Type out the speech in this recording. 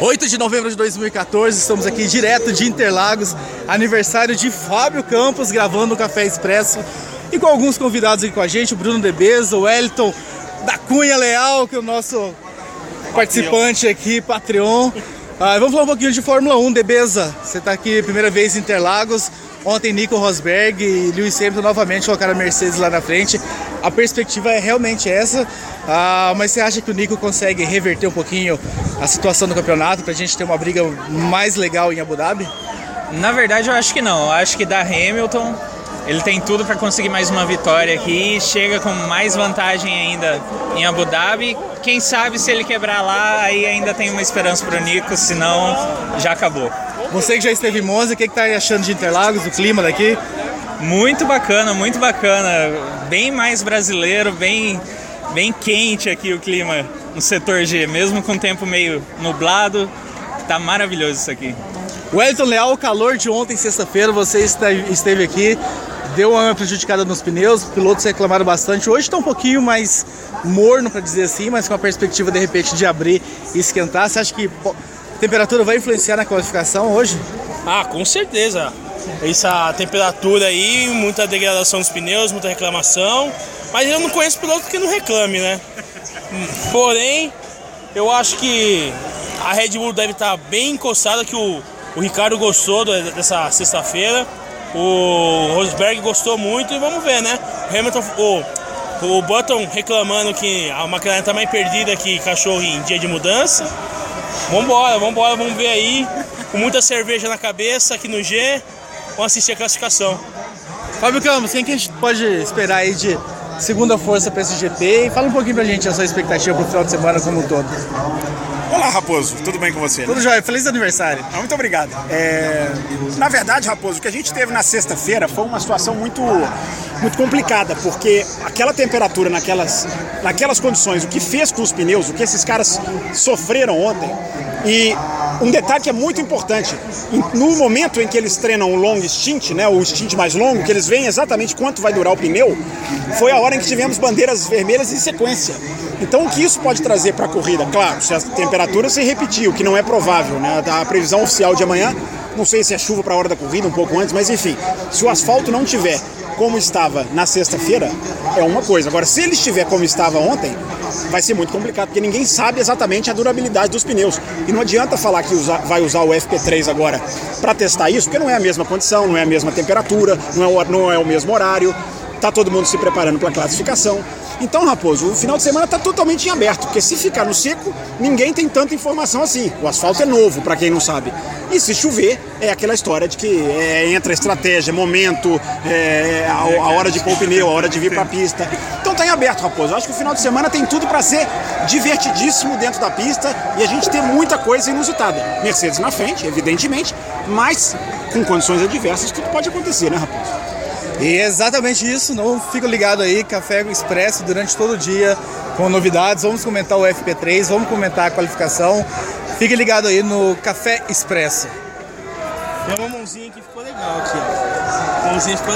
8 de novembro de 2014, estamos aqui direto de Interlagos, aniversário de Fábio Campos, gravando o Café Expresso. E com alguns convidados aqui com a gente, o Bruno Debeza, o Wellington da Cunha Leal, que é o nosso participante aqui, Patreon. Ah, vamos falar um pouquinho de Fórmula 1, Debeza. Você está aqui primeira vez em Interlagos. Ontem Nico Rosberg e Lewis Hamilton novamente colocaram a Mercedes lá na frente. A perspectiva é realmente essa, ah, mas você acha que o Nico consegue reverter um pouquinho a situação do campeonato para a gente ter uma briga mais legal em Abu Dhabi? Na verdade, eu acho que não. Eu acho que da Hamilton ele tem tudo para conseguir mais uma vitória aqui, chega com mais vantagem ainda em Abu Dhabi. Quem sabe se ele quebrar lá, aí ainda tem uma esperança para o Nico, senão já acabou. Você que já esteve em Monza, o que está achando de Interlagos, o clima daqui? Muito bacana, muito bacana. Bem mais brasileiro, bem, bem quente aqui o clima no setor G, mesmo com o tempo meio nublado. Tá maravilhoso isso aqui. Wellington Leal, o calor de ontem, sexta-feira, você esteve aqui, deu uma prejudicada nos pneus, os pilotos reclamaram bastante. Hoje está um pouquinho mais morno, para dizer assim, mas com a perspectiva de repente de abrir e esquentar. Você acha que a temperatura vai influenciar na qualificação hoje? Ah, com certeza. Essa temperatura aí, muita degradação dos pneus, muita reclamação. Mas eu não conheço piloto que não reclame, né? Porém, eu acho que a Red Bull deve estar bem encostada, que o, o Ricardo gostou dessa sexta-feira. O Rosberg gostou muito e vamos ver, né? Hamilton, o, o Button reclamando que a McLaren está mais perdida que cachorro em dia de mudança. Vambora, vambora, vamos ver aí. Com muita cerveja na cabeça aqui no G. Vamos assistir a classificação. Fábio Campos, quem que a gente pode esperar aí de segunda força para esse GP? E fala um pouquinho pra gente a sua expectativa pro final de semana como um todo. Olá, Raposo, tudo bem com você? Tudo jóia, feliz aniversário. Ah, muito obrigado. É... Na verdade, Raposo, o que a gente teve na sexta-feira foi uma situação muito, muito complicada, porque aquela temperatura naquelas, naquelas condições, o que fez com os pneus, o que esses caras sofreram ontem, e um detalhe que é muito importante, no momento em que eles treinam o long stint, né, o stint mais longo, que eles veem exatamente quanto vai durar o pneu, foi a hora em que tivemos bandeiras vermelhas em sequência. Então o que isso pode trazer para a corrida? Claro, se a temperatura se repetir, o que não é provável, né, a previsão oficial de amanhã, não sei se é chuva para a hora da corrida, um pouco antes, mas enfim, se o asfalto não tiver como estava na sexta-feira, é uma coisa. Agora, se ele estiver como estava ontem, vai ser muito complicado, porque ninguém sabe exatamente a durabilidade dos pneus. E não adianta falar que usa, vai usar o FP3 agora para testar isso, porque não é a mesma condição, não é a mesma temperatura, não é o, não é o mesmo horário, tá todo mundo se preparando para a classificação. Então, Raposo, o final de semana está totalmente em aberto, porque se ficar no seco, ninguém tem tanta informação assim. O asfalto é novo, para quem não sabe. E se chover, é aquela história de que é, entra estratégia, momento, é, a, a, hora de pôr o pneu, a hora de vir para a pista. Então está em aberto, Raposo. Acho que o final de semana tem tudo para ser divertidíssimo dentro da pista e a gente ter muita coisa inusitada. Mercedes na frente, evidentemente, mas com condições adversas tudo pode acontecer, né, Raposo? E é exatamente isso, não fica ligado aí, Café Expresso durante todo o dia com novidades. Vamos comentar o FP3, vamos comentar a qualificação. Fique ligado aí no Café Expresso. Tem uma mãozinha que ficou legal aqui, ó. Mãozinha ficou